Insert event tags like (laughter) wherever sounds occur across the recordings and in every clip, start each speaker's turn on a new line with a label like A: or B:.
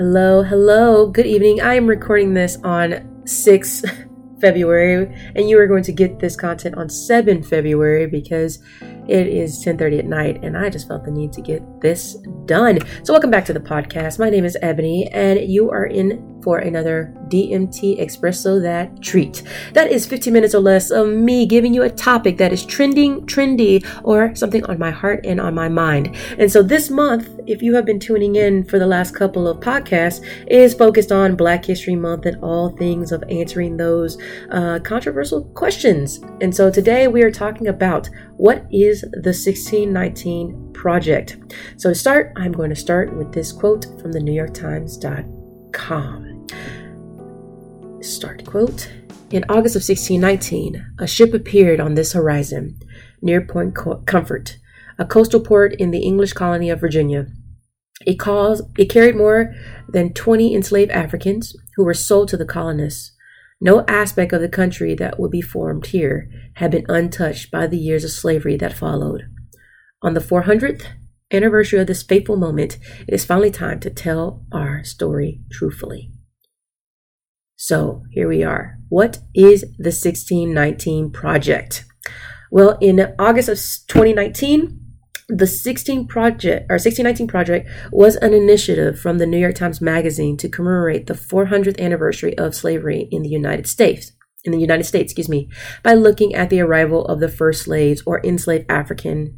A: Hello, hello, good evening. I am recording this on 6 (laughs) February, and you are going to get this content on 7 February because it is 10:30 at night and I just felt the need to get this done. So welcome back to the podcast. My name is Ebony and you are in for another DMT Espresso that treat. That is 15 minutes or less of me giving you a topic that is trending, trendy, or something on my heart and on my mind. And so this month, if you have been tuning in for the last couple of podcasts, is focused on Black History Month and all things of answering those uh, controversial questions. And so today we are talking about what is the 1619 Project. So to start, I'm going to start with this quote from the New York Times.com. Start quote. In August of 1619, a ship appeared on this horizon near Point Comfort, a coastal port in the English colony of Virginia. It, caused, it carried more than 20 enslaved Africans who were sold to the colonists. No aspect of the country that would be formed here had been untouched by the years of slavery that followed. On the 400th anniversary of this fateful moment, it is finally time to tell our story truthfully. So here we are. What is the 1619 Project? Well, in August of 2019, the 16 project or 1619 project was an initiative from the New York Times Magazine to commemorate the 400th anniversary of slavery in the United States. In the United States, excuse me, by looking at the arrival of the first slaves or enslaved African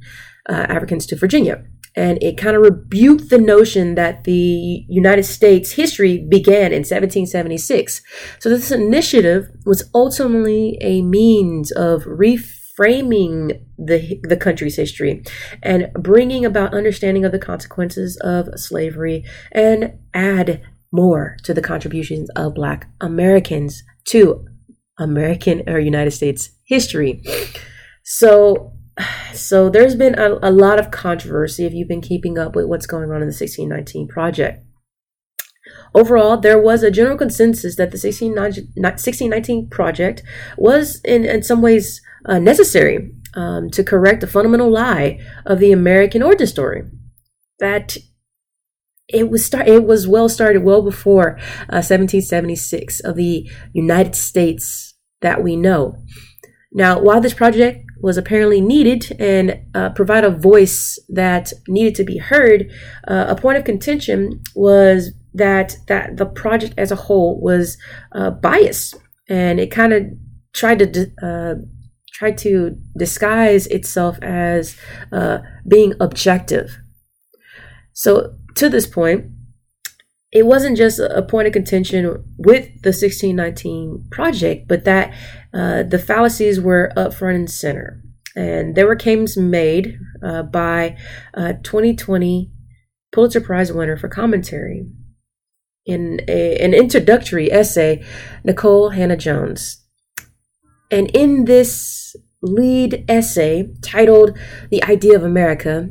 A: uh, Africans to Virginia. And it kind of rebuked the notion that the United States history began in 1776. So this initiative was ultimately a means of reframing the, the country's history and bringing about understanding of the consequences of slavery and add more to the contributions of Black Americans to American or United States history. So so there's been a, a lot of controversy if you've been keeping up with what's going on in the 1619 project. Overall, there was a general consensus that the 1619 project was, in, in some ways, uh, necessary um, to correct a fundamental lie of the American origin story. That it was start, it was well started well before uh, 1776 of the United States that we know. Now, while this project was apparently needed and uh, provide a voice that needed to be heard, uh, a point of contention was that that the project as a whole was uh, biased and it kind of tried to uh, tried to disguise itself as uh, being objective. So to this point, it wasn't just a point of contention with the 1619 project, but that uh, the fallacies were up front and center. And there were claims made uh, by uh, 2020 Pulitzer Prize winner for commentary in a, an introductory essay, Nikole Hannah-Jones. And in this lead essay titled The Idea of America,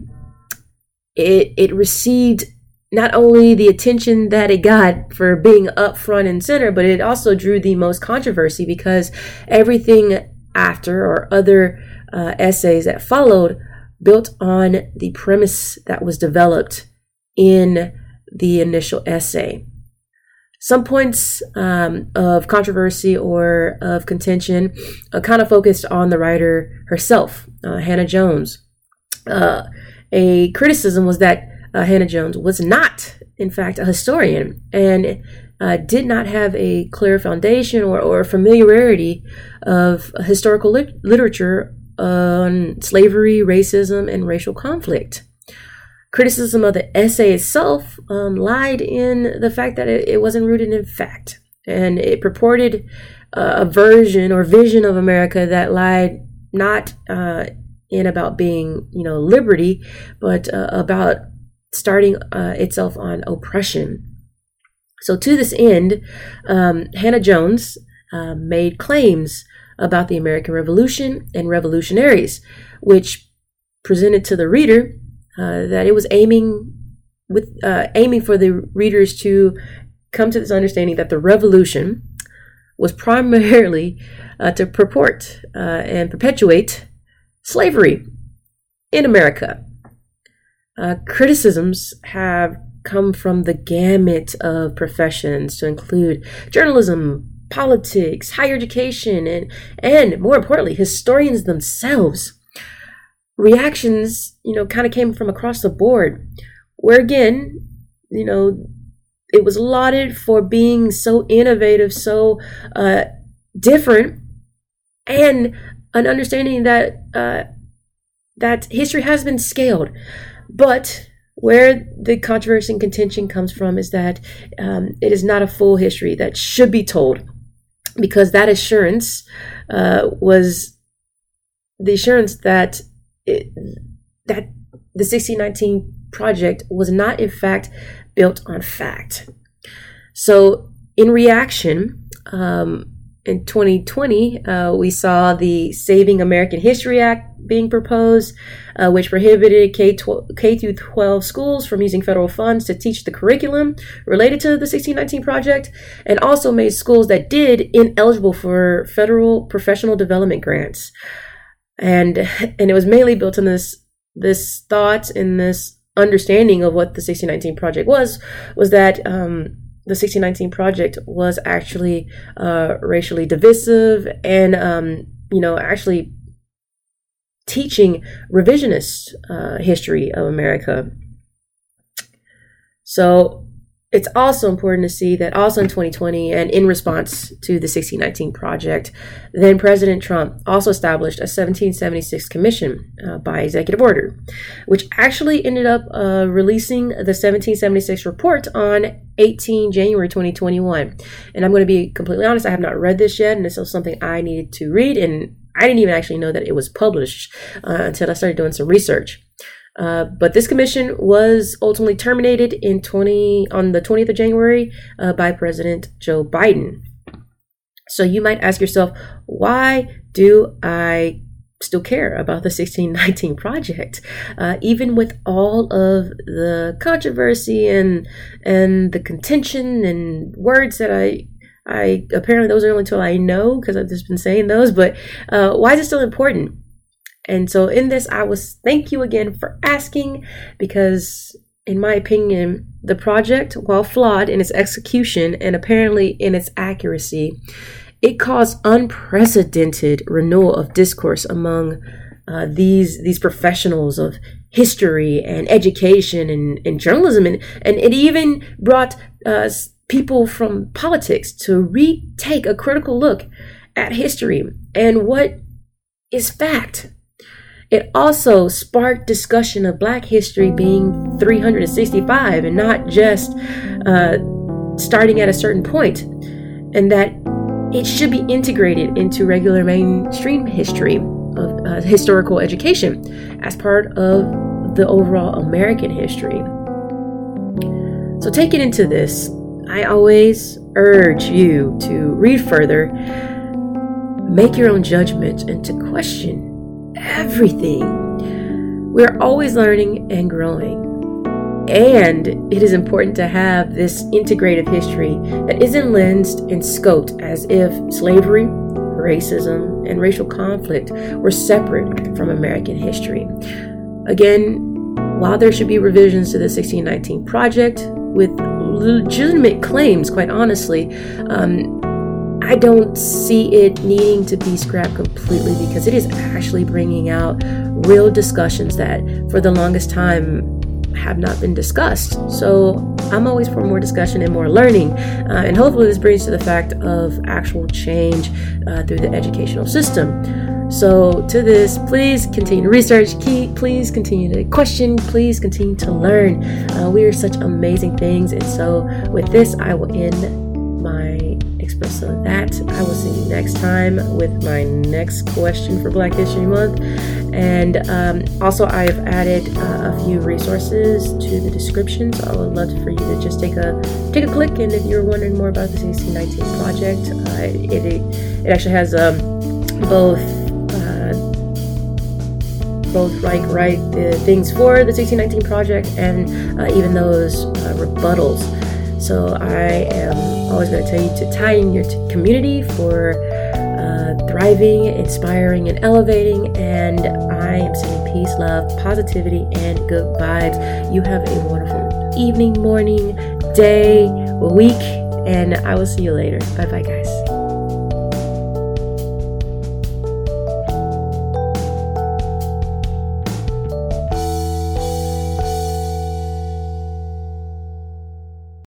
A: it, it received not only the attention that it got for being up front and center, but it also drew the most controversy because everything after or other uh, essays that followed built on the premise that was developed in the initial essay. Some points um, of controversy or of contention uh, kind of focused on the writer herself, uh, Hannah-Jones. Uh, a criticism was that uh, Hannah-Jones was not, in fact, a historian and uh, did not have a clear foundation or, or familiarity of historical lit- literature on slavery, racism, and racial conflict. Criticism of the essay itself um, lied in the fact that it, it, wasn't rooted in fact, and it purported uh, a version or vision of America that lied not uh, in about being, you know, liberty, but uh, about starting uh, itself on oppression. So, to this end, um, Hannah-Jones uh, made claims about the American Revolution and revolutionaries, which presented to the reader uh, that it was aiming with uh, aiming for the readers to come to this understanding that the revolution was primarily uh, to purport uh, and perpetuate slavery in America. Uh, criticisms have come from the gamut of professions to include journalism, politics, higher education, and, and more importantly, historians themselves. Reactions, you know, kind of came from across the board, where again, you know, it was lauded for being so innovative, so uh, different, and an understanding that uh, that history has been scaled. But where the controversy and contention comes from is that um, it is not a full history that should be told, because that assurance uh, was the assurance that it, that the 1619 project was not in fact built on fact. So, in reaction, um, in 2020, uh, we saw the Saving American History Act being proposed, uh, which prohibited K, K through 12 schools from using federal funds to teach the curriculum related to the 1619 project, and also made schools that did ineligible for federal professional development grants. And and it was mainly built on this this thought and this understanding of what the 1619 project was was that um, the 1619 project was actually uh, racially divisive and um, you know actually teaching revisionist uh, history of America. So it's also important to see that also in 2020 and in response to the 1619 project, then President Trump also established a 1776 commission uh, by executive order, which actually ended up uh, releasing the 1776 report on 18 January 2021. And I'm going to be completely honest, I have not read this yet, and this was something I needed to read, and I didn't even actually know that it was published uh, until I started doing some research. Uh, but this commission was ultimately terminated in 20 on the 20th of January uh, by President Joe Biden. So you might ask yourself, why do I still care about the 1619 project, uh, even with all of the controversy and and the contention and words that I I apparently those are only two I know because I've just been saying those. But uh, why is it still important? And so in this, I was thank you again for asking because, in my opinion, the project, while flawed in its execution and apparently in its accuracy, it caused unprecedented renewal of discourse among uh, these these professionals of history and education and, and journalism. And, and it even brought uh, people from politics to retake a critical look at history. And what is fact it also sparked discussion of Black history being 365 and not just uh, starting at a certain point, and that it should be integrated into regular mainstream history of uh, historical education as part of the overall American history. So, taking into this, I always urge you to read further, make your own judgment, and to question everything. We're always learning and growing. And it is important to have this integrative history that isn't lensed and scoped as if slavery, racism, and racial conflict were separate from American history. Again, while there should be revisions to the 1619 Project with legitimate claims, quite honestly, um, I don't see it needing to be scrapped completely because it is actually bringing out real discussions that for the longest time have not been discussed. So I'm always for more discussion and more learning. Uh, and hopefully, this brings to the fact of actual change uh, through the educational system. So, to this, please continue to research, keep, please continue to question, please continue to learn. Uh, we are such amazing things. And so, with this, I will end espresso that. I will see you next time with my next question for black history month. And um, also i've added uh, a few resources to the description so i would love for you to just take a take a click. And if you're wondering more about the 1619 project uh, it, it, it actually has um, both uh, both like write the things for the 1619 project and uh, even those uh, rebuttals so I am always going to tell you to tie in your t- community for uh, thriving, inspiring, and elevating. And I am sending peace, love, positivity, and good vibes. You have a wonderful evening, morning, day, week, and I will see you later. Bye bye, guys.